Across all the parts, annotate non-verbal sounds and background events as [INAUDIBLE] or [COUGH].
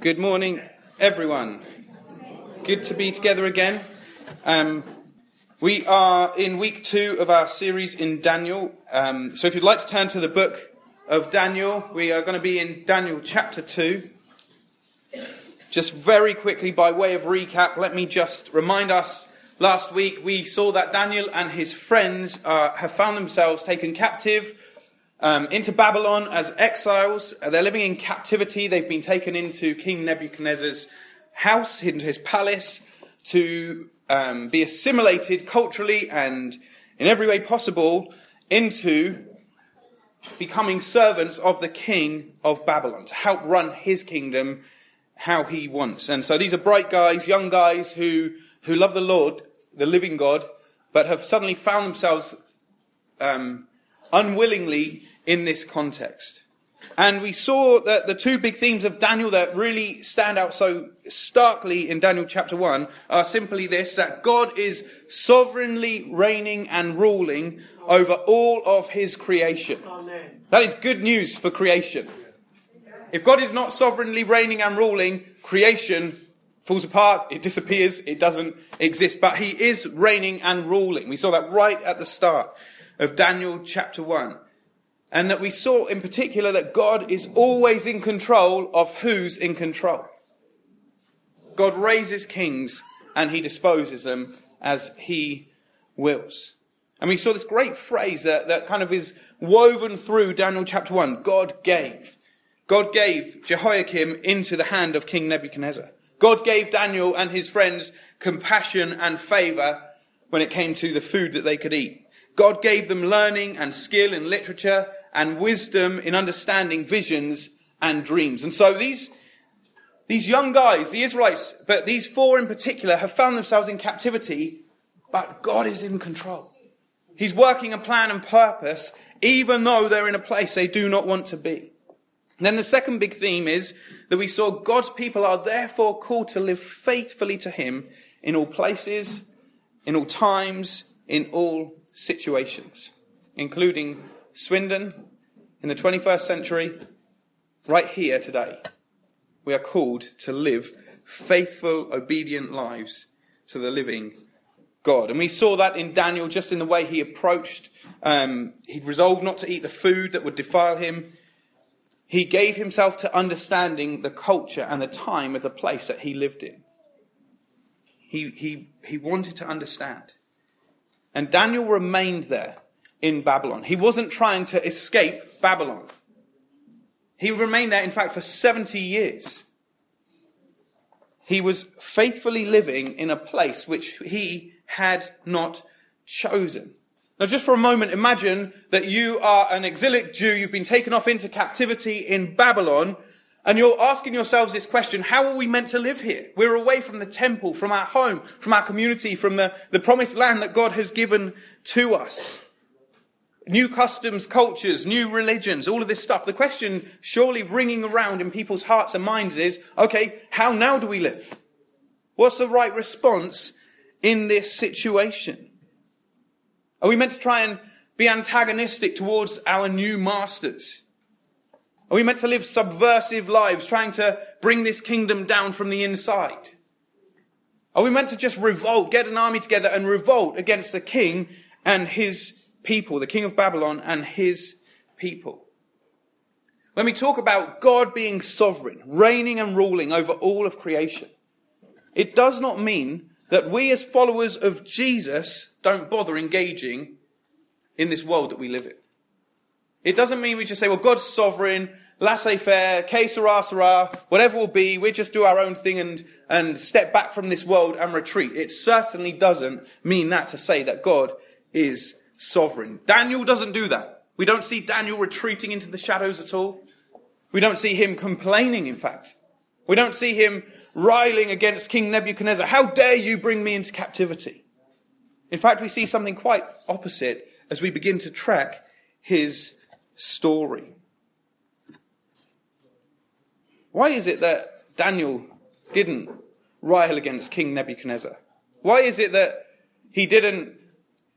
Good morning, everyone. Good to be together again. Um, we are in week two of our series in Daniel. Um, so if you'd like to turn to the book of Daniel, we are going to be in Daniel chapter 2. Just very quickly, by way of recap, let me just remind us last week we saw that Daniel and his friends uh, have found themselves taken captive um, into Babylon as exiles. Uh, they're living in captivity. They've been taken into King Nebuchadnezzar's house, into his palace, to um, be assimilated culturally and in every way possible into becoming servants of the king of Babylon, to help run his kingdom how he wants. And so these are bright guys, young guys who, who love the Lord, the living God, but have suddenly found themselves um, unwillingly in this context. And we saw that the two big themes of Daniel that really stand out so starkly in Daniel chapter 1 are simply this that God is sovereignly reigning and ruling over all of his creation. That is good news for creation. If God is not sovereignly reigning and ruling, creation falls apart, it disappears, it doesn't exist. But he is reigning and ruling. We saw that right at the start of Daniel chapter 1. And that we saw in particular that God is always in control of who's in control. God raises kings and he disposes them as he wills. And we saw this great phrase that, that kind of is woven through Daniel chapter 1 God gave. God gave Jehoiakim into the hand of King Nebuchadnezzar. God gave Daniel and his friends compassion and favor when it came to the food that they could eat. God gave them learning and skill in literature and wisdom in understanding visions and dreams. And so these, these young guys, the Israelites, but these four in particular, have found themselves in captivity, but God is in control. He's working a plan and purpose, even though they're in a place they do not want to be. And then the second big theme is that we saw God's people are therefore called to live faithfully to Him in all places, in all times, in all situations, including Swindon in the 21st century, right here today. We are called to live faithful, obedient lives to the living God. And we saw that in Daniel just in the way he approached. Um, he resolved not to eat the food that would defile him. He gave himself to understanding the culture and the time of the place that he lived in. He, he, he wanted to understand. And Daniel remained there in Babylon. He wasn't trying to escape Babylon. He remained there, in fact, for 70 years. He was faithfully living in a place which he had not chosen. Now, just for a moment, imagine that you are an exilic Jew, you've been taken off into captivity in Babylon, and you're asking yourselves this question how are we meant to live here? We're away from the temple, from our home, from our community, from the, the promised land that God has given to us new customs, cultures, new religions, all of this stuff. The question surely ringing around in people's hearts and minds is, okay, how now do we live? What's the right response in this situation? Are we meant to try and be antagonistic towards our new masters? Are we meant to live subversive lives, trying to bring this kingdom down from the inside? Are we meant to just revolt, get an army together and revolt against the king and his people, the king of Babylon and his people. When we talk about God being sovereign, reigning and ruling over all of creation, it does not mean that we as followers of Jesus don't bother engaging in this world that we live in. It doesn't mean we just say, well, God's sovereign, laissez-faire, que sera, sera, whatever will be, we just do our own thing and, and step back from this world and retreat. It certainly doesn't mean that to say that God is sovereign. Daniel doesn't do that. We don't see Daniel retreating into the shadows at all. We don't see him complaining, in fact. We don't see him riling against King Nebuchadnezzar. How dare you bring me into captivity? In fact, we see something quite opposite as we begin to track his story. Why is it that Daniel didn't rile against King Nebuchadnezzar? Why is it that he didn't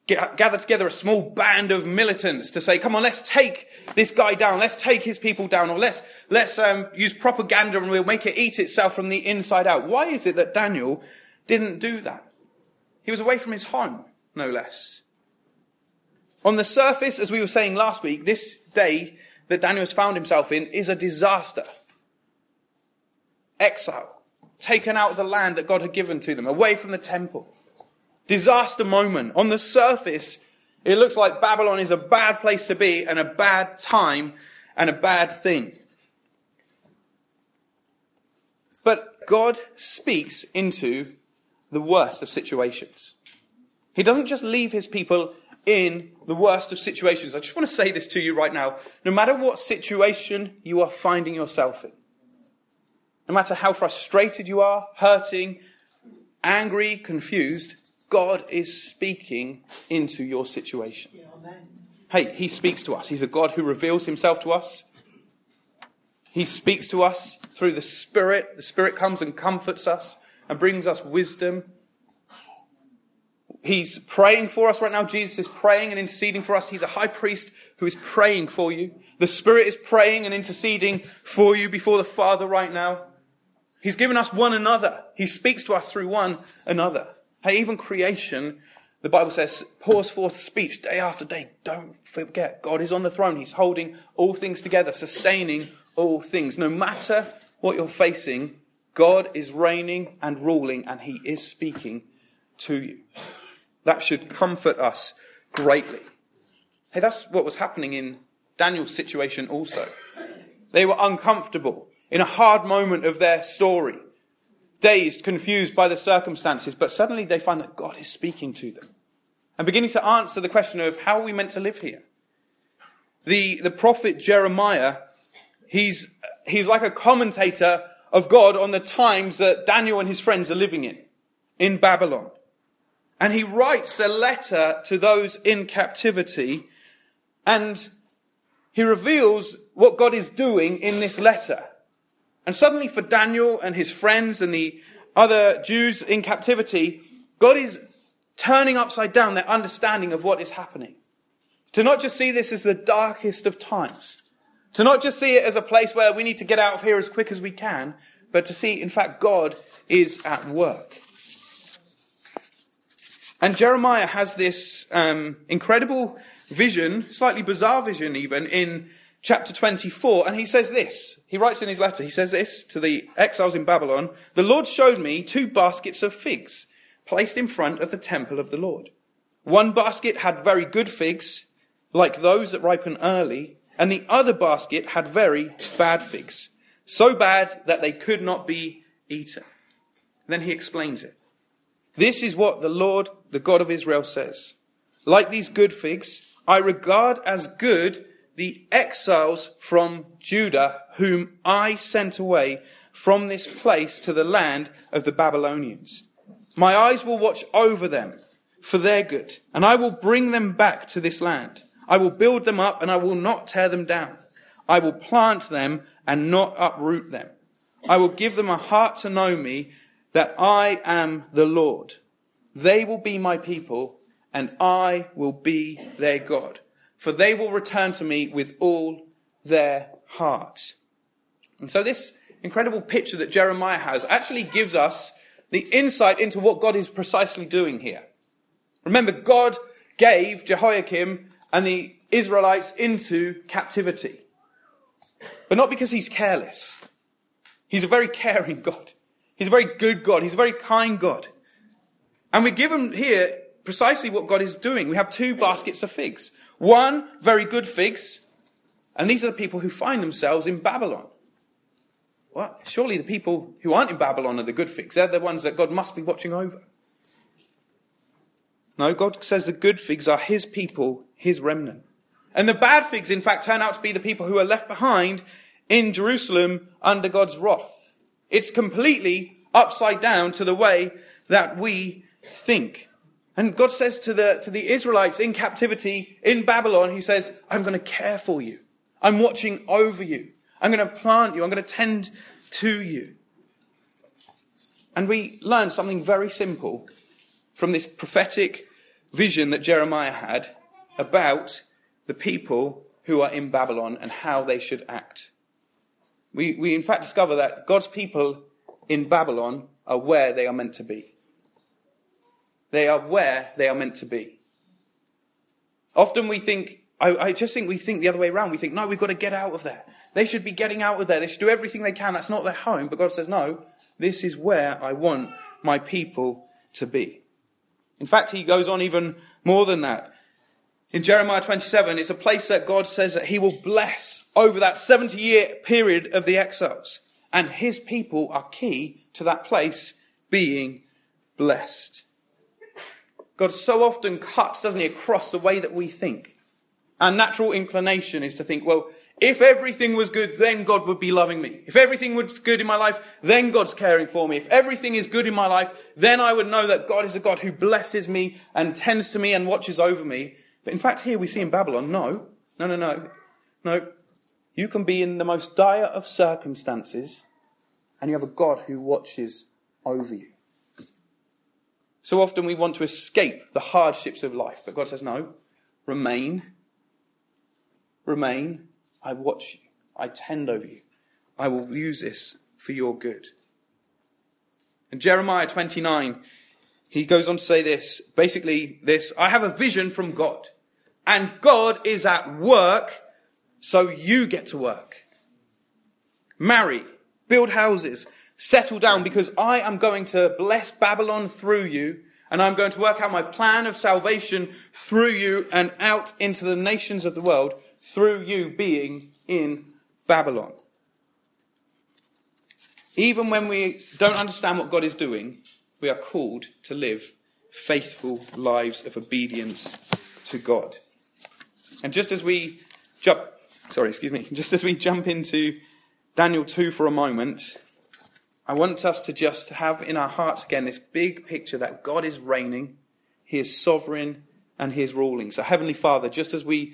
gather together a small band of militants to say, come on, let's take this guy down. Let's take his people down. Or let's, let's um, use propaganda and we'll make it eat itself from the inside out. Why is it that Daniel didn't do that? He was away from his home, no less. On the surface, as we were saying last week, this day that Daniel has found himself in is a disaster. Exile. Taken out of the land that God had given to them, away from the temple disaster moment. On the surface, it looks like Babylon is a bad place to be and a bad time and a bad thing. But God speaks into the worst of situations. He doesn't just leave his people in the worst of situations. I just want to say this to you right now. No matter what situation you are finding yourself in, no matter how frustrated you are, hurting, angry, confused, God is speaking into your situation. Hey, He speaks to us. He's a God who reveals Himself to us. He speaks to us through the Spirit. The Spirit comes and comforts us and brings us wisdom. He's praying for us right now. Jesus is praying and interceding for us. He's a high priest who is praying for you. The Spirit is praying and interceding for you before the Father right now. He's given us one another. He speaks to us through one another. Hey, even creation, the Bible says, pours forth speech day after day. Don't forget, God is on the throne. He's holding all things together, sustaining all things. No matter what you're facing, God is reigning and ruling, and He is speaking to you. That should comfort us greatly. Hey, that's what was happening in Daniel's situation also. They were uncomfortable in a hard moment of their story dazed, confused by the circumstances, but suddenly they find that God is speaking to them and beginning to answer the question of how are we meant to live here? The, the prophet Jeremiah, he's, he's like a commentator of God on the times that Daniel and his friends are living in, in Babylon. And he writes a letter to those in captivity and he reveals what God is doing in this letter. And suddenly, for Daniel and his friends and the other Jews in captivity, God is turning upside down their understanding of what is happening. To not just see this as the darkest of times, to not just see it as a place where we need to get out of here as quick as we can, but to see, in fact, God is at work. And Jeremiah has this um, incredible vision, slightly bizarre vision even, in chapter 24, and he says this. He writes in his letter, he says this to the exiles in Babylon The Lord showed me two baskets of figs placed in front of the temple of the Lord. One basket had very good figs, like those that ripen early, and the other basket had very bad figs, so bad that they could not be eaten. Then he explains it. This is what the Lord, the God of Israel, says. Like these good figs, I regard as good the exiles from Judah, whom I sent away from this place to the land of the Babylonians. My eyes will watch over them for their good, and I will bring them back to this land. I will build them up, and I will not tear them down. I will plant them and not uproot them. I will give them a heart to know me, that I am the Lord. They will be my people, and I will be their God for they will return to me with all their heart. And so this incredible picture that Jeremiah has actually gives us the insight into what God is precisely doing here. Remember, God gave Jehoiakim and the Israelites into captivity. But not because he's careless. He's a very caring God. He's a very good God. He's a very kind God. And we give him here precisely what God is doing. We have two baskets of figs. One, very good figs. And these are the people who find themselves in Babylon. Well, surely the people who aren't in Babylon are the good figs. They're the ones that God must be watching over. No, God says the good figs are his people, his remnant. And the bad figs, in fact, turn out to be the people who are left behind in Jerusalem under God's wrath. It's completely upside down to the way that we think. And God says to the, to the Israelites in captivity in Babylon, He says, I'm going to care for you. I'm watching over you. I'm going to plant you. I'm going to tend to you. And we learn something very simple from this prophetic vision that Jeremiah had about the people who are in Babylon and how they should act. We, we in fact discover that God's people in Babylon are where they are meant to be. They are where they are meant to be. Often we think, I, I just think we think the other way around. We think, no, we've got to get out of there. They should be getting out of there. They should do everything they can. That's not their home. But God says, no, this is where I want my people to be. In fact, he goes on even more than that. In Jeremiah 27, it's a place that God says that he will bless over that 70 year period of the exiles. And his people are key to that place being blessed. God so often cuts, doesn't he, across the way that we think. Our natural inclination is to think, well, if everything was good, then God would be loving me. If everything was good in my life, then God's caring for me. If everything is good in my life, then I would know that God is a God who blesses me and tends to me and watches over me. But in fact, here we see in Babylon, no, no, no, no, no. You can be in the most dire of circumstances and you have a God who watches over you. So often we want to escape the hardships of life, but God says, no, remain, remain. I watch you. I tend over you. I will use this for your good. In Jeremiah 29, he goes on to say this basically, this I have a vision from God, and God is at work, so you get to work. Marry, build houses, settle down, because I am going to bless Babylon through you, and I'm going to work out my plan of salvation through you and out into the nations of the world through you being in Babylon. Even when we don't understand what God is doing, we are called to live faithful lives of obedience to God. And just as we jump, sorry, excuse me, [LAUGHS] just as we jump into Daniel 2 for a moment, I want us to just have in our hearts again this big picture that God is reigning, He is sovereign, and He is ruling. So, Heavenly Father, just as we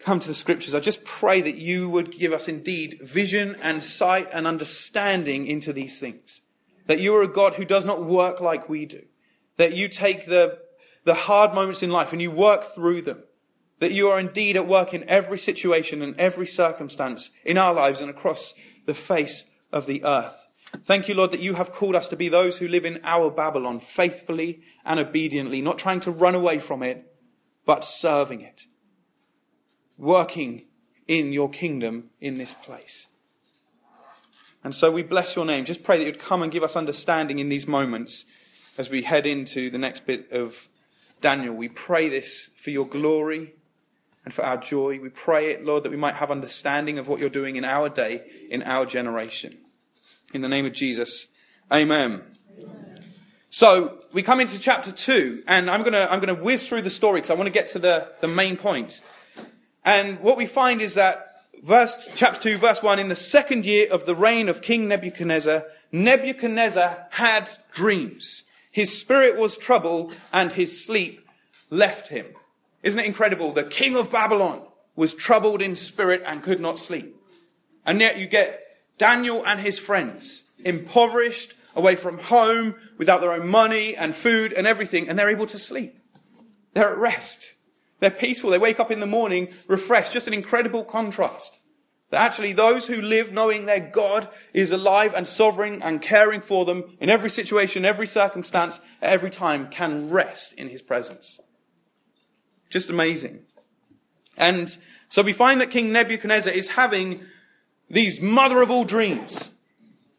come to the scriptures, I just pray that you would give us indeed vision and sight and understanding into these things. That you are a God who does not work like we do. That you take the, the hard moments in life and you work through them. That you are indeed at work in every situation and every circumstance in our lives and across the face of the earth. Thank you, Lord, that you have called us to be those who live in our Babylon faithfully and obediently, not trying to run away from it, but serving it working in your kingdom in this place. And so we bless your name. Just pray that you'd come and give us understanding in these moments as we head into the next bit of Daniel. We pray this for your glory and for our joy. We pray it, Lord, that we might have understanding of what you're doing in our day, in our generation. In the name of Jesus, amen. amen. So we come into chapter two, and I'm to I'm to whiz through the story because I want to get to the, the main point. And what we find is that verse, chapter 2, verse 1, in the second year of the reign of King Nebuchadnezzar, Nebuchadnezzar had dreams. His spirit was troubled and his sleep left him. Isn't it incredible? The king of Babylon was troubled in spirit and could not sleep. And yet you get Daniel and his friends impoverished, away from home, without their own money and food and everything, and they're able to sleep. They're at rest. They're peaceful. They wake up in the morning refreshed. Just an incredible contrast. That actually those who live knowing their God is alive and sovereign and caring for them in every situation, every circumstance, at every time can rest in his presence. Just amazing. And so we find that King Nebuchadnezzar is having these mother of all dreams.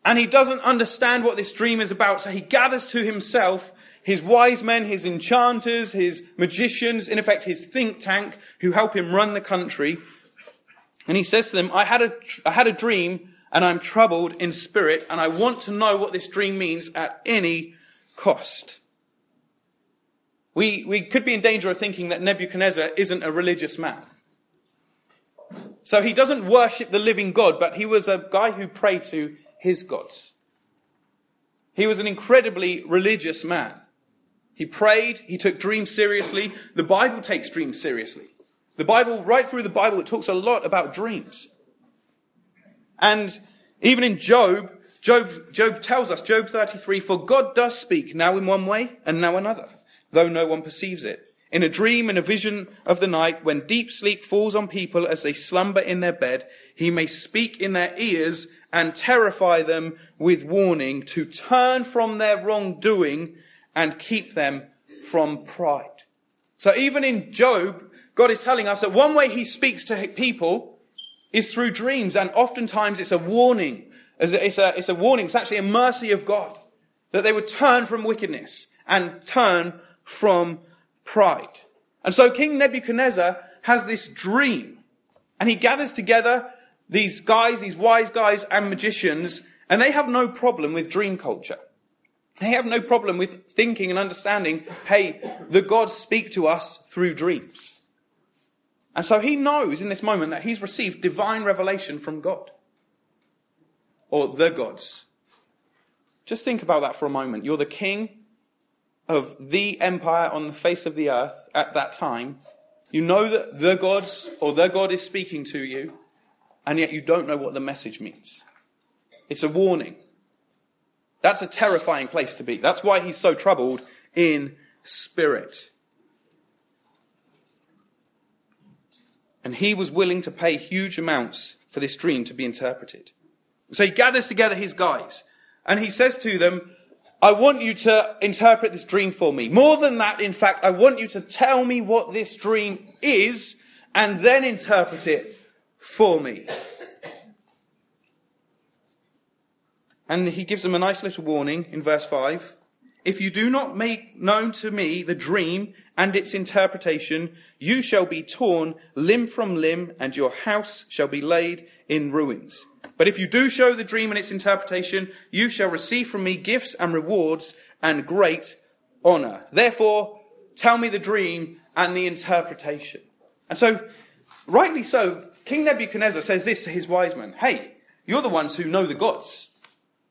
And he doesn't understand what this dream is about, so he gathers to himself his wise men, his enchanters, his magicians, in effect his think tank who help him run the country. And he says to them, I had a, I had a dream and I'm troubled in spirit and I want to know what this dream means at any cost. We, we could be in danger of thinking that Nebuchadnezzar isn't a religious man. So he doesn't worship the living God, but he was a guy who prayed to his gods. He was an incredibly religious man. He prayed. He took dreams seriously. The Bible takes dreams seriously. The Bible, right through the Bible, it talks a lot about dreams. And even in Job, Job, Job tells us, Job 33, for God does speak now in one way and now another. though no one perceives it. In a dream and a vision of the night, when deep sleep falls on people as they slumber in their bed, he may speak in their ears and terrify them with warning to turn from their wrongdoing and keep them from pride. So even in Job, God is telling us that one way he speaks to people is through dreams, and oftentimes it's a warning. It's a, it's a warning. It's actually a mercy of God that they would turn from wickedness and turn from pride. And so King Nebuchadnezzar has this dream and he gathers together these guys, these wise guys and magicians, and they have no problem with dream culture. They have no problem with thinking and understanding, hey, the gods speak to us through dreams. And so he knows in this moment that he's received divine revelation from God. Or the gods. Just think about that for a moment. You're the king of the empire on the face of the earth at that time. You know that the gods or the God is speaking to you, and yet you don't know what the message means. It's a warning. That's a terrifying place to be. That's why he's so troubled in spirit. And he was willing to pay huge amounts for this dream to be interpreted. So he gathers together his guys and he says to them, I want you to interpret this dream for me. More than that, in fact, I want you to tell me what this dream is and then interpret it for me. And he gives them a nice little warning in verse 5. If you do not make known to me the dream and its interpretation, you shall be torn limb from limb, and your house shall be laid in ruins. But if you do show the dream and its interpretation, you shall receive from me gifts and rewards and great honor. Therefore, tell me the dream and the interpretation. And so, rightly so, King Nebuchadnezzar says this to his wise men. Hey, you're the ones who know the gods.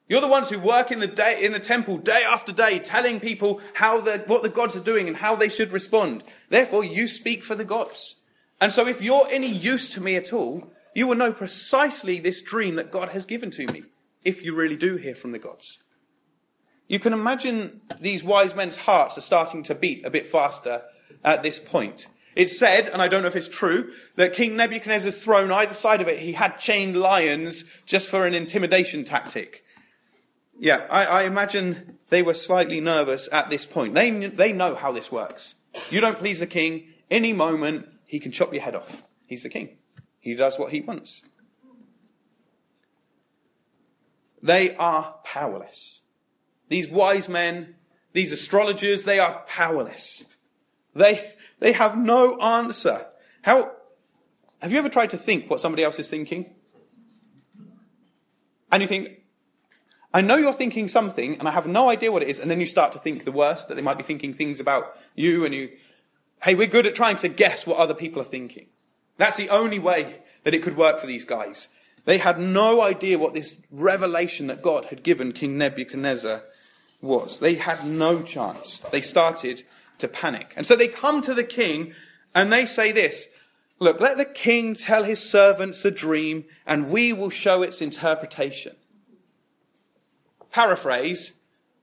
You're the ones who work in the day, in the temple day after day, telling people how the, what the gods are doing and how they should respond. Therefore, you speak for the gods. And so if you're any use to me at all, you will know precisely this dream that God has given to me, if you really do hear from the gods. You can imagine these wise men's hearts are starting to beat a bit faster at this point. It's said, and I don't know if it's true, that King Nebuchadnezzar's throne, either side of it, he had chained lions just for an intimidation tactic. Yeah, I, I imagine they were slightly nervous at this point. They, they know how this works. You don't please the king, any moment, he can chop your head off. He's the king. He does what he wants. They are powerless. These wise men, these astrologers, they are powerless. They, they have no answer. How, have you ever tried to think what somebody else is thinking? And you think, I know you're thinking something and I have no idea what it is, and then you start to think the worst, that they might be thinking things about you and you, hey, we're good at trying to guess what other people are thinking. That's the only way that it could work for these guys. They had no idea what this revelation that God had given King Nebuchadnezzar was. They had no chance. They started to panic. And so they come to the king and they say this Look, let the king tell his servants the dream and we will show its interpretation. Paraphrase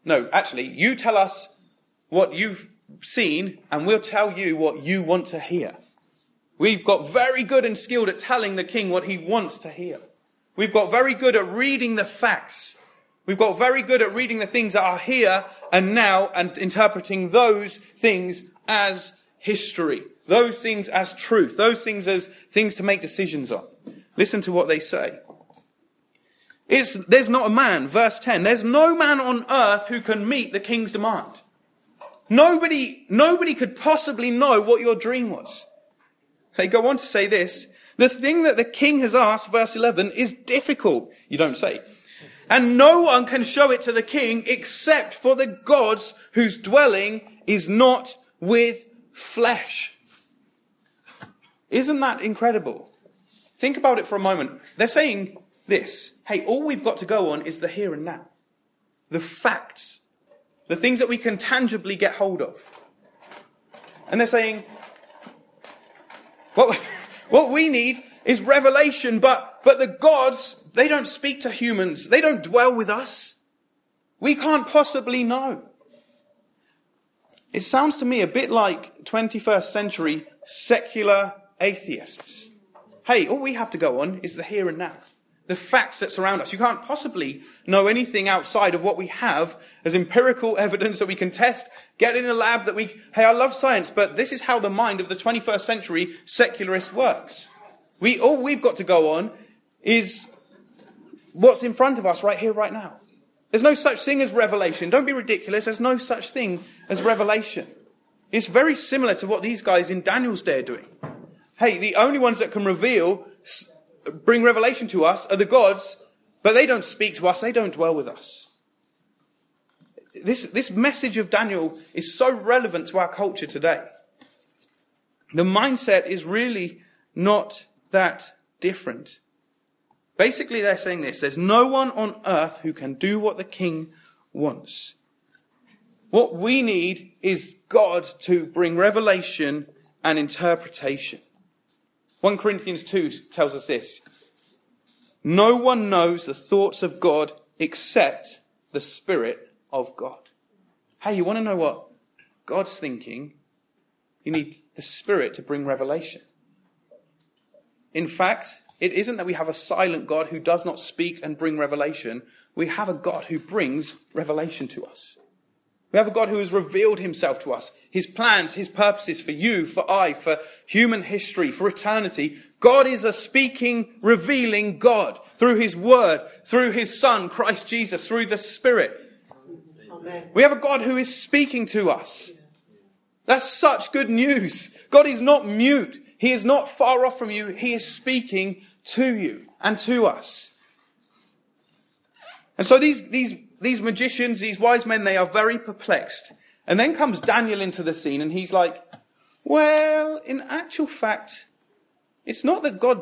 no, actually, you tell us what you've seen and we'll tell you what you want to hear. We've got very good and skilled at telling the king what he wants to hear. We've got very good at reading the facts. We've got very good at reading the things that are here and now and interpreting those things as history. Those things as truth. Those things as things to make decisions on. Listen to what they say. It's, there's not a man, verse 10, there's no man on earth who can meet the king's demand. Nobody, nobody could possibly know what your dream was. They go on to say this. The thing that the king has asked, verse 11, is difficult. You don't say. And no one can show it to the king except for the gods whose dwelling is not with flesh. Isn't that incredible? Think about it for a moment. They're saying this. Hey, all we've got to go on is the here and now. The facts. The things that we can tangibly get hold of. And they're saying, what, [LAUGHS] what we need is revelation, but, but the gods, they don't speak to humans. They don't dwell with us. We can't possibly know. It sounds to me a bit like 21st century secular atheists. Hey, all we have to go on is the here and now, the facts that surround us. You can't possibly know anything outside of what we have as empirical [LAUGHS] evidence that we can test, get in a lab that we, hey, I love science, but this is how the mind of the 21st century secularist works. We, all we've got to go on is what's in front of us right here, right now. There's no such thing as revelation. Don't be ridiculous. There's no such thing as revelation. It's very similar to what these guys in Daniel's day are doing. Hey, the only ones that can reveal, bring revelation to us are the gods, but they don't speak to us. They don't dwell with us. This, this message of Daniel is so relevant to our culture today. The mindset is really not that different. Basically, they're saying this there's no one on earth who can do what the king wants. What we need is God to bring revelation and interpretation. 1 Corinthians 2 tells us this No one knows the thoughts of God except the Spirit of God. Hey, you want to know what God's thinking? You need the Spirit to bring revelation. In fact, it isn't that we have a silent God who does not speak and bring revelation. We have a God who brings revelation to us. We have a God who has revealed himself to us, his plans, his purposes for you, for I, for human history, for eternity. God is a speaking, revealing God through his word, through his son, Christ Jesus, through the Spirit. Amen. We have a God who is speaking to us. That's such good news. God is not mute. He is not far off from you. He is speaking to you and to us. And so these, these, these magicians, these wise men, they are very perplexed. And then comes Daniel into the scene and he's like, well, in actual fact, it's not that God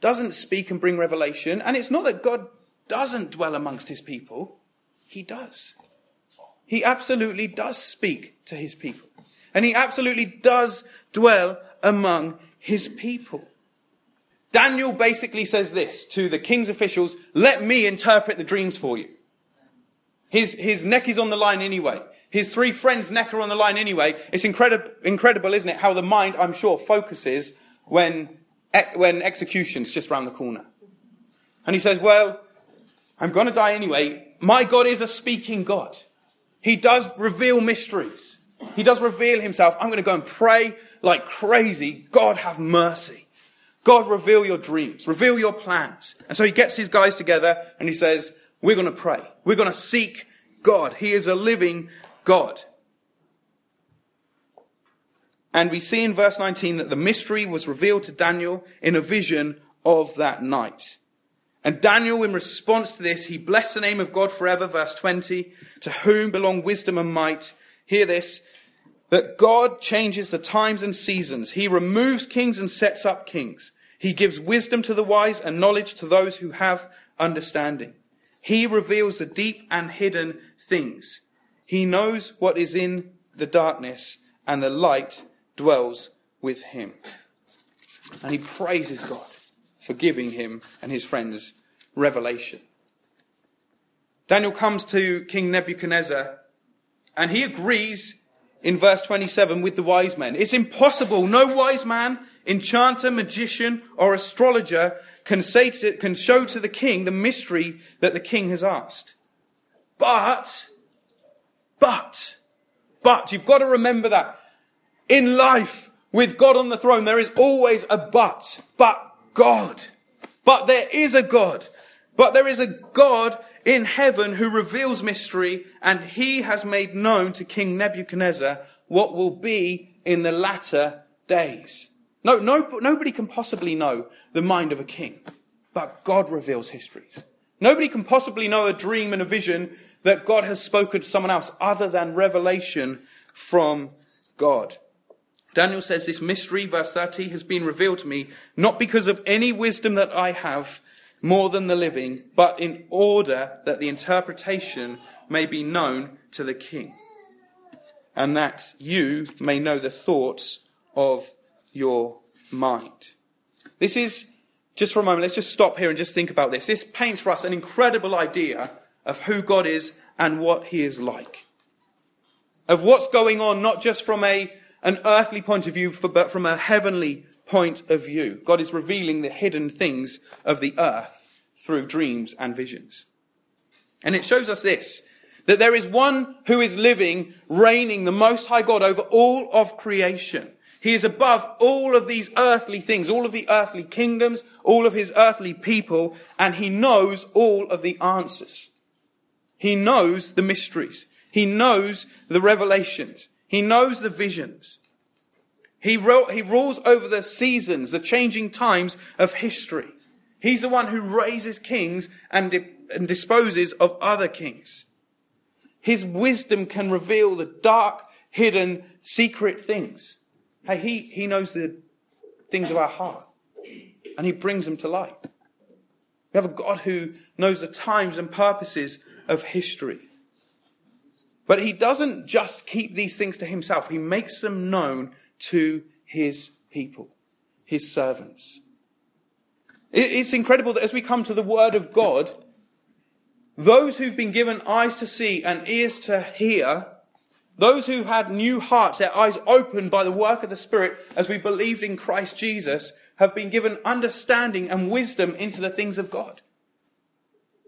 doesn't speak and bring revelation, and it's not that God doesn't dwell amongst his people. He does. He absolutely does speak to his people. And he absolutely does dwell among his people. Daniel basically says this to the king's officials let me interpret the dreams for you. His, his neck is on the line anyway. His three friends' neck are on the line anyway. It's incredible, incredible, isn't it? How the mind, I'm sure, focuses when, when execution's just round the corner. And he says, Well, I'm going to die anyway. My God is a speaking God. He does reveal mysteries. He does reveal himself. I'm going to go and pray like crazy. God have mercy. God, reveal your dreams, reveal your plans. And so he gets his guys together and he says, We're going to pray. We're going to seek God. He is a living God. And we see in verse 19 that the mystery was revealed to Daniel in a vision of that night. And Daniel, in response to this, he blessed the name of God forever, verse 20, to whom belong wisdom and might. Hear this, that God changes the times and seasons. He removes kings and sets up kings. He gives wisdom to the wise and knowledge to those who have understanding. He reveals the deep and hidden things. He knows what is in the darkness, and the light dwells with him. And he praises God for giving him and his friends revelation. Daniel comes to King Nebuchadnezzar, and he agrees in verse 27 with the wise men. It's impossible. No wise man enchanter, magician, or astrologer can, say to, can show to the king the mystery that the king has asked. But, but, but, you've got to remember that. In life, with God on the throne, there is always a but. But God. But there is a God. But there is a God in heaven who reveals mystery, and he has made known to King Nebuchadnezzar what will be in the latter days. No, no, nobody can possibly know the mind of a king, but God reveals histories. Nobody can possibly know a dream and a vision that God has spoken to someone else other than revelation from God. Daniel says this mystery, verse 30, has been revealed to me not because of any wisdom that I have more than the living, but in order that the interpretation may be known to the king, and that you may know the thoughts of your mind. This is, just for a moment, let's just stop here and just think about this. This paints for us an incredible idea of who God is and what he is like. of what's going on, not just from a, an earthly point of view, but from a heavenly point of view. God is revealing the hidden things of the earth through dreams and visions. And it shows us this, that there is one who is living, reigning the Most High God over all of creation. He is above all of these earthly things, all of the earthly kingdoms, all of his earthly people, and he knows all of the answers. He knows the mysteries. He knows the revelations. He knows the visions. He, he rules over the seasons, the changing times of history. He's the one who raises kings and, di- and disposes of other kings. His wisdom can reveal the dark, hidden, secret things. Hey, he, he knows the things of our heart and he brings them to light. We have a God who knows the times and purposes of history. But he doesn't just keep these things to himself, he makes them known to his people, his servants. It's incredible that as we come to the Word of God, those who've been given eyes to see and ears to hear, those who've had new hearts, their eyes opened by the work of the Spirit as we believed in Christ Jesus, have been given understanding and wisdom into the things of God.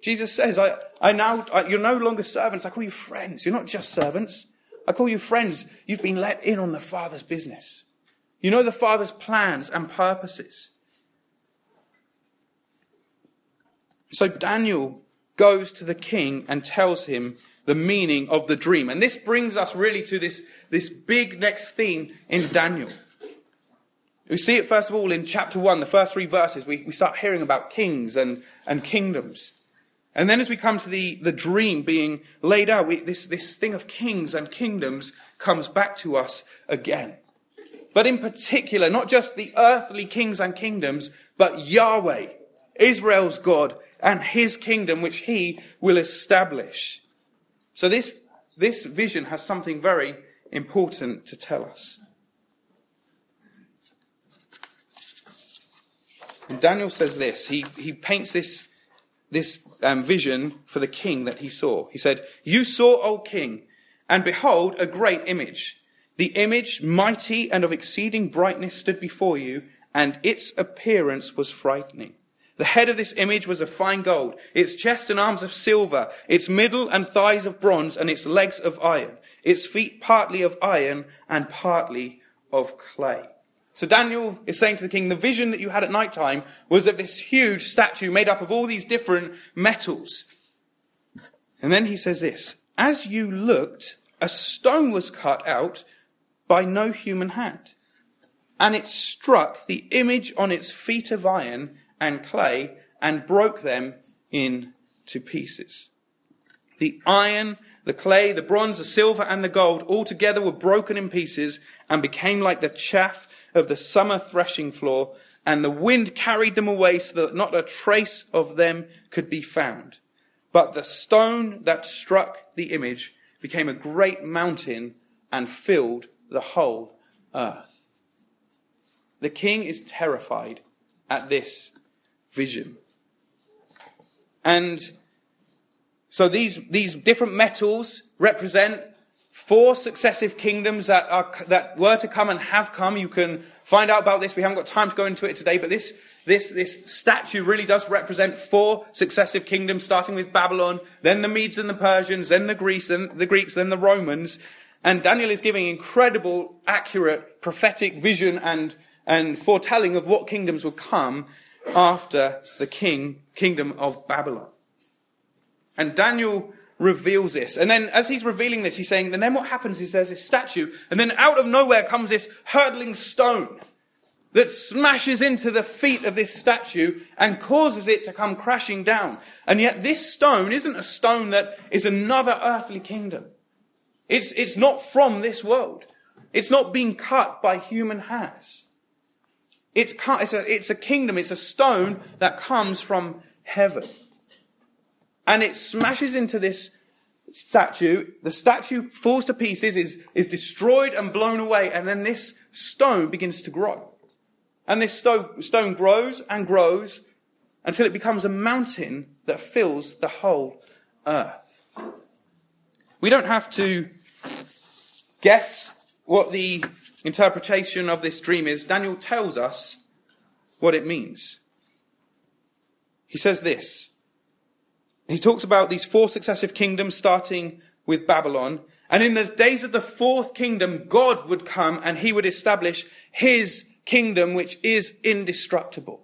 Jesus says, I, I now, I, you're no longer servants. I call you friends. You're not just servants. I call you friends. You've been let in on the Father's business. You know the Father's plans and purposes. So Daniel goes to the king and tells him the meaning of the dream. And this brings us really to this, this big next theme in Daniel. We see it first of all in chapter 1, the first three verses. We, we start hearing about kings and, and kingdoms. And then as we come to the, the dream being laid out, we, this, this thing of kings and kingdoms comes back to us again. But in particular, not just the earthly kings and kingdoms, but Yahweh, Israel's God, and his kingdom, which he will establish. So this, this vision has something very important to tell us. And Daniel says this. He, he paints this this um, vision for the king that he saw. He said, You saw, O king, and behold, a great image. The image, mighty and of exceeding brightness, stood before you, and its appearance was frightening. The head of this image was of fine gold, its chest and arms of silver, its middle and thighs of bronze, and its legs of iron, its feet partly of iron and partly of clay. So Daniel is saying to the king, the vision that you had at night time was of this huge statue made up of all these different metals. And then he says this, as you looked, a stone was cut out by no human hand. And it struck the image on its feet of iron and clay and broke them into pieces. The iron, the clay, the bronze, the silver, and the gold all together were broken in pieces and became like the chaff of the summer threshing floor, and the wind carried them away so that not a trace of them could be found. But the stone that struck the image became a great mountain and filled the whole earth. The king is terrified at this vision. And so these, these different metals represent four successive kingdoms that are, that were to come and have come. You can find out about this. We haven't got time to go into it today, but this, this, this statue really does represent four successive kingdoms, starting with Babylon, then the Medes and the Persians, then the Greeks, then the Greeks, then the Romans. And Daniel is giving incredible, accurate, prophetic vision and, and foretelling of what kingdoms will come after the king, kingdom of Babylon. And Daniel reveals this. And then as he's revealing this, he's saying, and then what happens is there's this statue, and then out of nowhere comes this hurtling stone that smashes into the feet of this statue and causes it to come crashing down. And yet this stone isn't a stone that is another earthly kingdom. It's, it's not from this world. It's not being cut by human hands. It's, it's, a, it's a kingdom, it's a stone that comes from heaven and it smashes into this statue. The statue falls to pieces, is, is destroyed and blown away, and then this stone begins to grow. And this stone, stone grows and grows until it becomes a mountain that fills the whole earth. We don't have to Guess what the interpretation of this dream is? Daniel tells us what it means. He says this. He talks about these four successive kingdoms starting with Babylon. And in the days of the fourth kingdom, God would come and he would establish his kingdom, which is indestructible.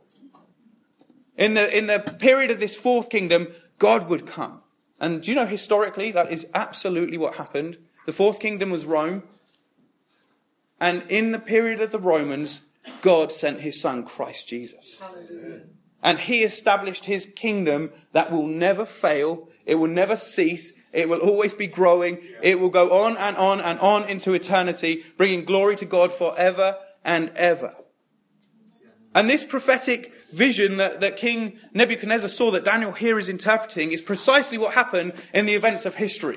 In the, in the period of this fourth kingdom, God would come. And do you know historically that is absolutely what happened? The fourth kingdom was Rome. And in the period of the Romans, God sent his son, Christ Jesus. Hallelujah. And he established his kingdom that will never fail. It will never cease. It will always be growing. It will go on and on and on into eternity, bringing glory to God forever and ever. And this prophetic vision that, that King Nebuchadnezzar saw that Daniel here is interpreting is precisely what happened in the events of history.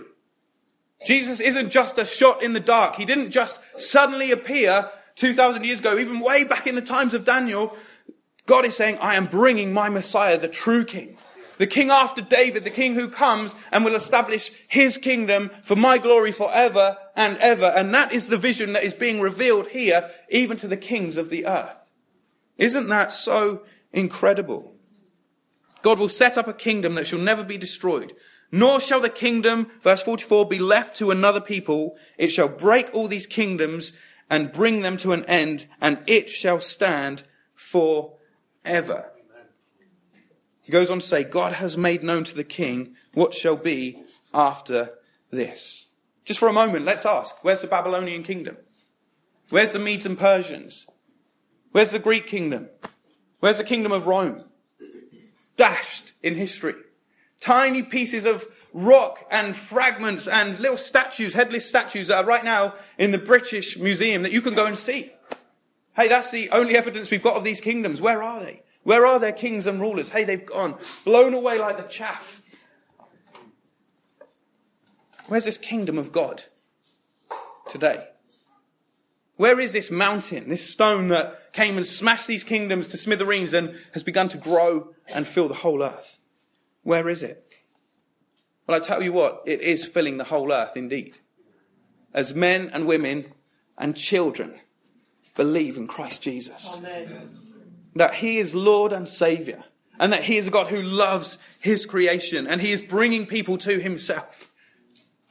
Jesus isn't just a shot in the dark. He didn't just suddenly appear 2,000 years ago, even way back in the times of Daniel. God is saying, I am bringing my Messiah, the true King. The King after David, the King who comes and will establish his kingdom for my glory forever and ever. And that is the vision that is being revealed here, even to the kings of the earth. Isn't that so incredible? God will set up a kingdom that shall never be destroyed. Nor shall the kingdom, verse 44, be left to another people. It shall break all these kingdoms and bring them to an end, and it shall stand forever. He goes on to say, God has made known to the king what shall be after this. Just for a moment, let's ask where's the Babylonian kingdom? Where's the Medes and Persians? Where's the Greek kingdom? Where's the kingdom of Rome? Dashed in history. Tiny pieces of rock and fragments and little statues, headless statues that are right now in the British Museum that you can go and see. Hey, that's the only evidence we've got of these kingdoms. Where are they? Where are their kings and rulers? Hey, they've gone, blown away like the chaff. Where's this kingdom of God today? Where is this mountain, this stone that came and smashed these kingdoms to smithereens and has begun to grow and fill the whole earth? Where is it? Well, I tell you what, it is filling the whole earth indeed. As men and women and children believe in Christ Jesus. Amen that He is Lord and Savior, and that He is a God who loves His creation, and He is bringing people to Himself.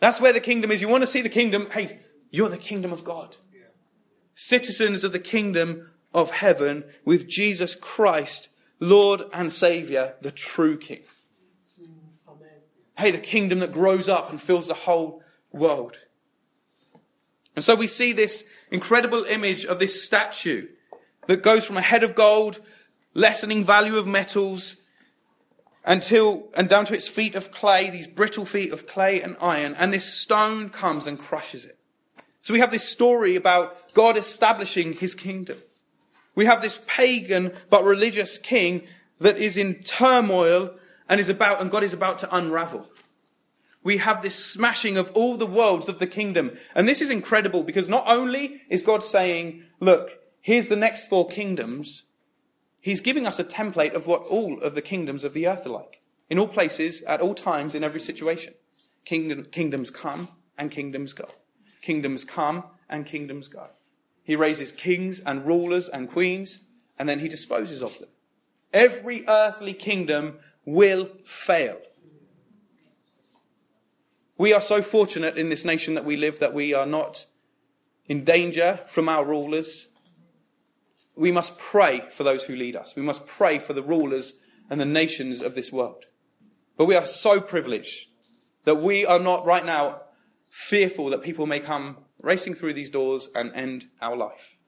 That's where the kingdom is. You want to see the kingdom? Hey, you're the kingdom of God. Citizens of the kingdom of heaven with Jesus Christ, Lord and Savior, the true King. Hey, the kingdom that grows up and fills the whole world. And so we see this incredible image of this statue that goes from a head of gold, lessening value of metals, until and down to its feet of clay, these brittle feet of clay and iron, and this stone comes and crushes it. So we have this story about God establishing his kingdom. We have this pagan but religious king that is in turmoil and is about, and God is about to unravel. We have this smashing of all the worlds of the kingdom. And this is incredible because not only is God saying, look, here's the next four kingdoms. He's giving us a template of what all of the kingdoms of the earth are like. In all places, at all times, in every situation. Kingdom, kingdoms come and kingdoms go. Kingdoms come and kingdoms go. He raises kings and rulers and queens, and then he disposes of them. Every earthly kingdom will fail. We are so fortunate in this nation that we live that we are not in danger from our rulers we must pray for those who lead us. We must pray for the rulers and the nations of this world. But we are so privileged that we are not right now fearful that people may come racing through these doors and end our life.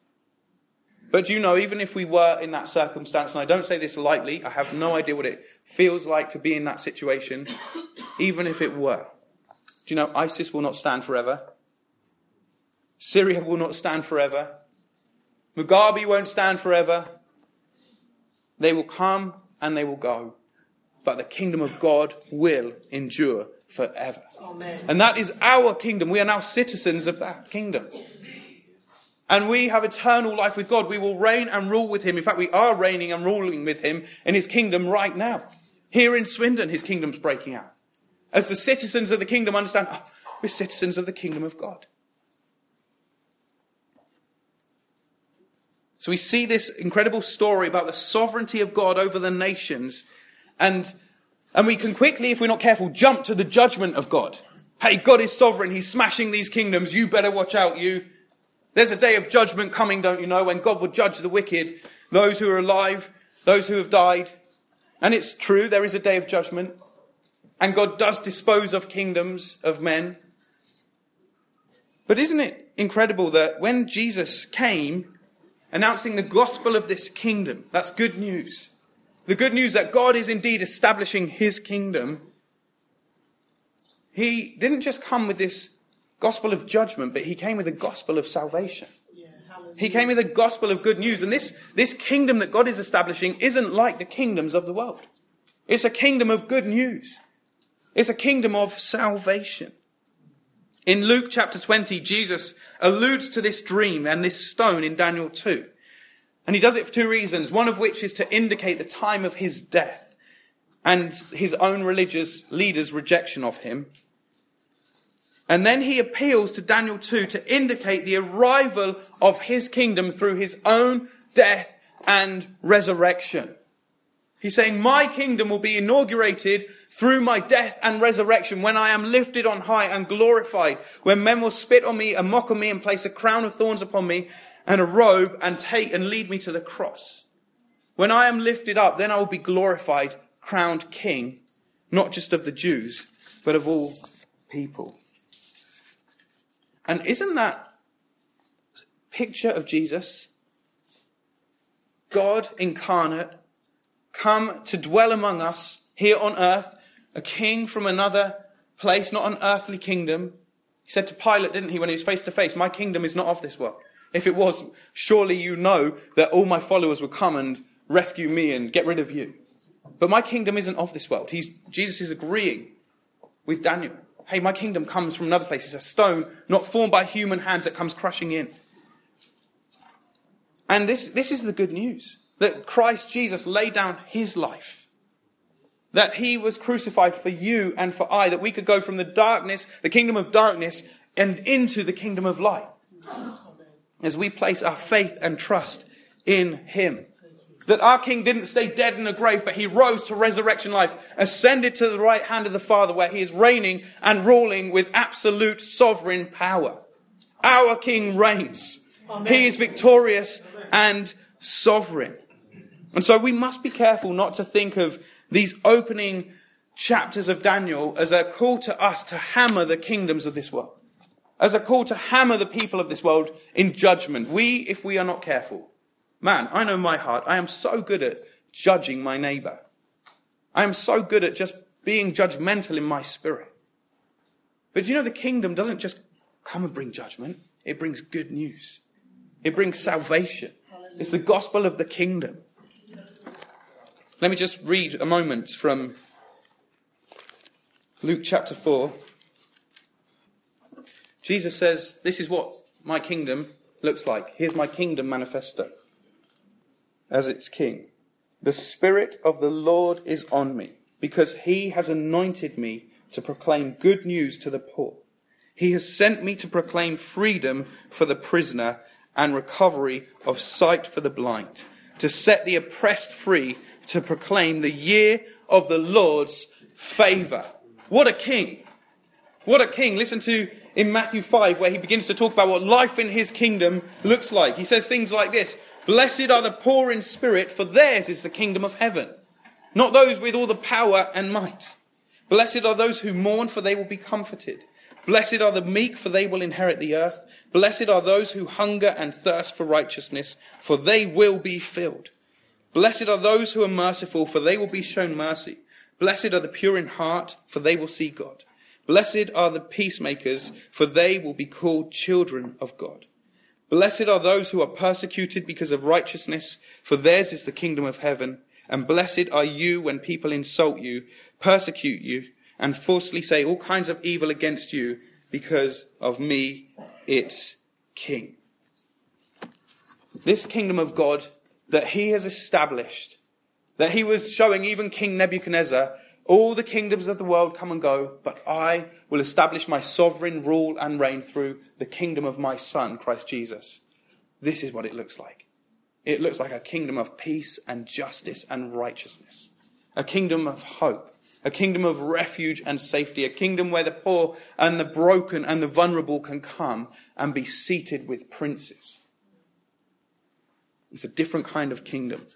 But do you know, even if we were in that circumstance, and I don't say this lightly, I have no idea what it feels like to be in that situation, even if it were. Do you know, ISIS will not stand forever. Syria will not stand forever. Mugabe won't stand forever. They will come and they will go. But the kingdom of God will endure forever. Amen. And that is our kingdom. We are now citizens of that kingdom and we have eternal life with God. We will reign and rule with Him. In fact, we are reigning and ruling with Him in His kingdom right now. Here in Swindon, His kingdom's breaking out. As the citizens of the kingdom understand, oh, we're citizens of the kingdom of God. So we see this incredible story about the sovereignty of God over the nations. And, and we can quickly, if we're not careful, jump to the judgment of God. Hey, God is sovereign. He's smashing these kingdoms. You better watch out, you. There's a day of judgment coming, don't you know, when God will judge the wicked, those who are alive, those who have died. And it's true, there is a day of judgment. And God does dispose of kingdoms of men. But isn't it incredible that when Jesus came, announcing the gospel of this kingdom. That's good news. The good news that God is indeed establishing his kingdom. He didn't just come with this gospel of judgment, but he came with a gospel of salvation. he came with a gospel of good news. And this, this kingdom that God is establishing isn't like the kingdoms of the world. It's a kingdom of good news. It's a kingdom of salvation. In Luke chapter 20, Jesus alludes to this dream and this stone in Daniel 2. And he does it for two reasons, one of which is to indicate the time of his death and his own religious leaders' rejection of him. And then he appeals to Daniel 2 to indicate the arrival of his kingdom through his own death and resurrection. He's saying, My kingdom will be inaugurated through my death and resurrection, when I am lifted on high and glorified, when men will spit on me and mock on me and place a crown of thorns upon me and a robe and take and lead me to the cross. When I am lifted up, then I will be glorified, crowned king, not just of the Jews, but of all people. And isn't that picture of Jesus? God incarnate, come to dwell among us here on earth a king from another place, not an earthly kingdom. He said to Pilate, didn't he, when he was face to face, My kingdom is not of this world. If it was, surely you know that all my followers would come and rescue me and get rid of you. But my kingdom isn't of this world. He's, Jesus is agreeing with Daniel. Hey, my kingdom comes from another place. It's a stone not formed by human hands that comes crushing in. And this, this is the good news that Christ Jesus laid down his life that he was crucified for you and for I, that we could go from the darkness, the kingdom of darkness, and into the kingdom of light. As we place our faith and trust in him. That our king didn't stay dead in a grave, but he rose to resurrection life, ascended to the right hand of the Father, where he is reigning and ruling with absolute sovereign power. Our king reigns. Amen. He is victorious and sovereign. And so we must be careful not to think of these opening chapters of Daniel as a call to us to hammer the kingdoms of this world, as a call to hammer the people of this world in judgment. We, if we are not careful, man, I know my heart. I am so good at judging my neighbor. I am so good at just being judgmental in my spirit. But you know, the kingdom doesn't just come and bring judgment, it brings good news, it brings salvation. It's the gospel of the kingdom. Let me just read a moment from Luke chapter 4. Jesus says, This is what my kingdom looks like. Here's my kingdom manifesto as its king. The Spirit of the Lord is on me, because he has anointed me to proclaim good news to the poor. He has sent me to proclaim freedom for the prisoner and recovery of sight for the blind, to set the oppressed free to proclaim the year of the Lord's favor. What a king! What a king. Listen to in Matthew 5 where he begins to talk about what life in his kingdom looks like. He says things like this Blessed are the poor in spirit, for theirs is the kingdom of heaven. Not those with all the power and might. Blessed are those who mourn, for they will be comforted. Blessed are the meek, for they will inherit the earth. Blessed are those who hunger and thirst for righteousness, for they will be filled. Blessed are those who are merciful, for they will be shown mercy. Blessed are the pure in heart, for they will see God. Blessed are the peacemakers, for they will be called children of God. Blessed are those who are persecuted because of righteousness, for theirs is the kingdom of heaven. And blessed are you when people insult you, persecute you, and falsely say all kinds of evil against you because of me, its king. This kingdom of God that he has established, that he was showing even King Nebuchadnezzar, all the kingdoms of the world come and go, but I will establish my sovereign rule and reign through the kingdom of my son, Christ Jesus. This is what it looks like. it looks like a kingdom of peace and justice and righteousness, a kingdom of hope, a kingdom of refuge and safety, a kingdom where the poor and the broken and the vulnerable can come and be seated with princes. It's a different kind of kingdom.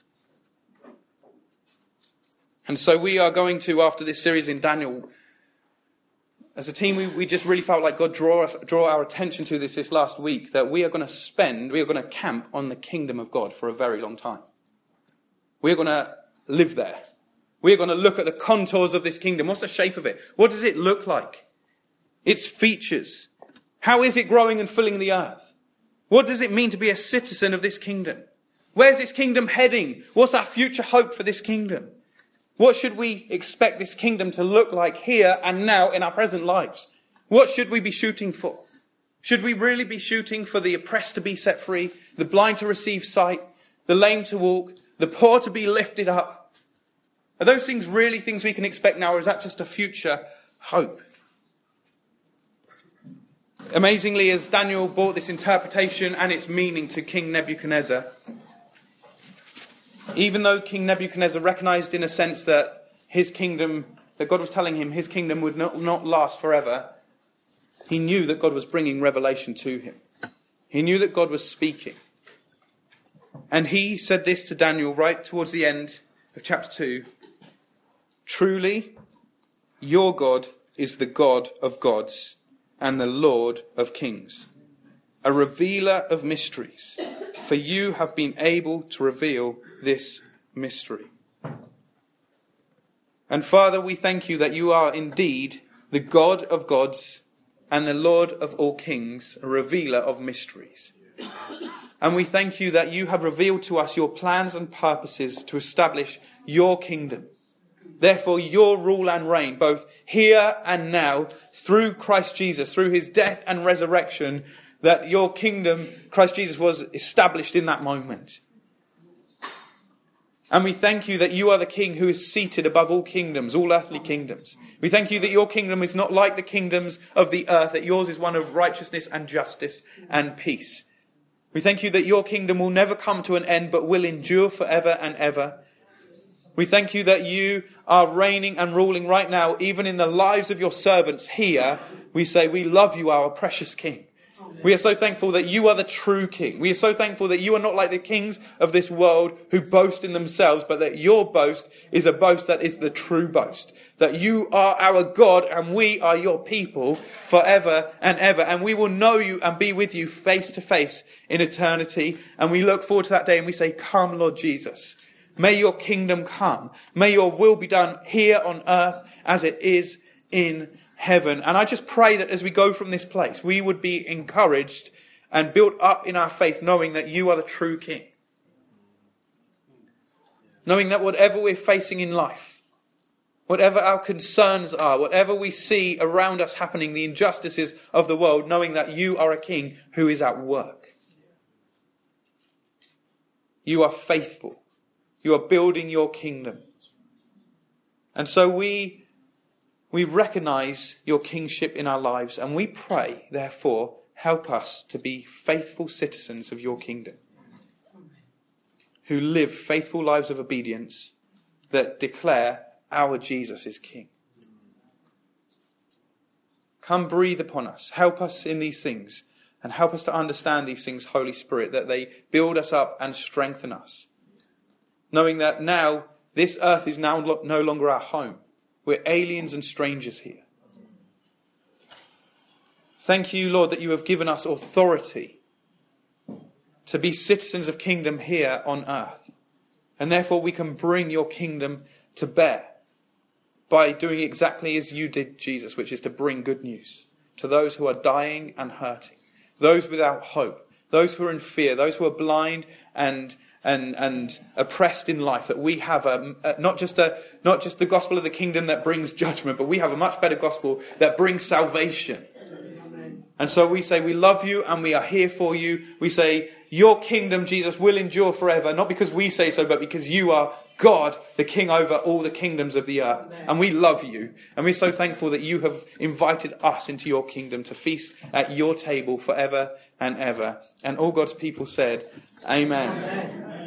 And so we are going to, after this series in Daniel, as a team, we, we just really felt like God draw, draw our attention to this this last week, that we are going to spend, we are going to camp on the kingdom of God for a very long time. We're going to live there. We're going to look at the contours of this kingdom. What's the shape of it? What does it look like? Its features. How is it growing and filling the earth? What does it mean to be a citizen of this kingdom? Where's this kingdom heading? What's our future hope for this kingdom? What should we expect this kingdom to look like here and now in our present lives? What should we be shooting for? Should we really be shooting for the oppressed to be set free, the blind to receive sight, the lame to walk, the poor to be lifted up? Are those things really things we can expect now, or is that just a future hope? Amazingly, as Daniel brought this interpretation and its meaning to King Nebuchadnezzar, even though King Nebuchadnezzar recognized, in a sense, that his kingdom, that God was telling him his kingdom would not, not last forever, he knew that God was bringing revelation to him. He knew that God was speaking. And he said this to Daniel right towards the end of chapter 2 Truly, your God is the God of gods and the Lord of kings, a revealer of mysteries, for you have been able to reveal this mystery. And Father, we thank you that you are indeed the God of gods and the Lord of all kings, a revealer of mysteries. And we thank you that you have revealed to us your plans and purposes to establish your kingdom. Therefore, your rule and reign, both here and now, through Christ Jesus, through his death and resurrection, that your kingdom, Christ Jesus, was established in that moment. And we thank you that you are the King who is seated above all kingdoms, all earthly kingdoms. We thank you that your kingdom is not like the kingdoms of the earth, that yours is one of righteousness and justice and peace. We thank you that your kingdom will never come to an end, but will endure forever and ever. We thank you that you are reigning and ruling right now, even in the lives of your servants here. We say, We love you, our precious King. We are so thankful that you are the true king. We are so thankful that you are not like the kings of this world who boast in themselves, but that your boast is a boast that is the true boast. That you are our God and we are your people forever and ever. And we will know you and be with you face to face in eternity. And we look forward to that day and we say, Come, Lord Jesus. May your kingdom come. May your will be done here on earth as it is in heaven. And I just pray that as we go from this place, we would be encouraged and built up in our faith, knowing that you are the true King. Knowing that whatever we're facing in life, whatever our concerns are, whatever we see around us happening, the injustices of the world, knowing that you are a King who is at work. You are faithful. You are building your kingdom. And so we we recognize your kingship in our lives and we pray, therefore, help us to be faithful citizens of your kingdom who live faithful lives of obedience that declare our Jesus is King. Come breathe upon us. Help us in these things and help us to understand these things, Holy Spirit, that they build us up and strengthen us. Knowing that now this earth is now no longer our home. We're aliens and strangers here. Thank you, Lord, that you have given us authority to be citizens of kingdom here on earth. And therefore we can bring your kingdom to bear by doing exactly as you did, Jesus, which is to bring good news to those who are dying and hurting, those without hope, those who are in fear, those who are blind and and, and oppressed in life, that we have a, a, not, just a, not just the gospel of the kingdom that brings judgment, but we have a much better gospel that brings salvation. And so we say, We love you and we are here for you. We say, Your kingdom, Jesus, will endure forever, not because we say so, but because you are God, the King over all the kingdoms of the earth. And we love you. And we're so thankful that you have invited us into your kingdom to feast at your table forever and ever. And all God's people said, Amen. Amen.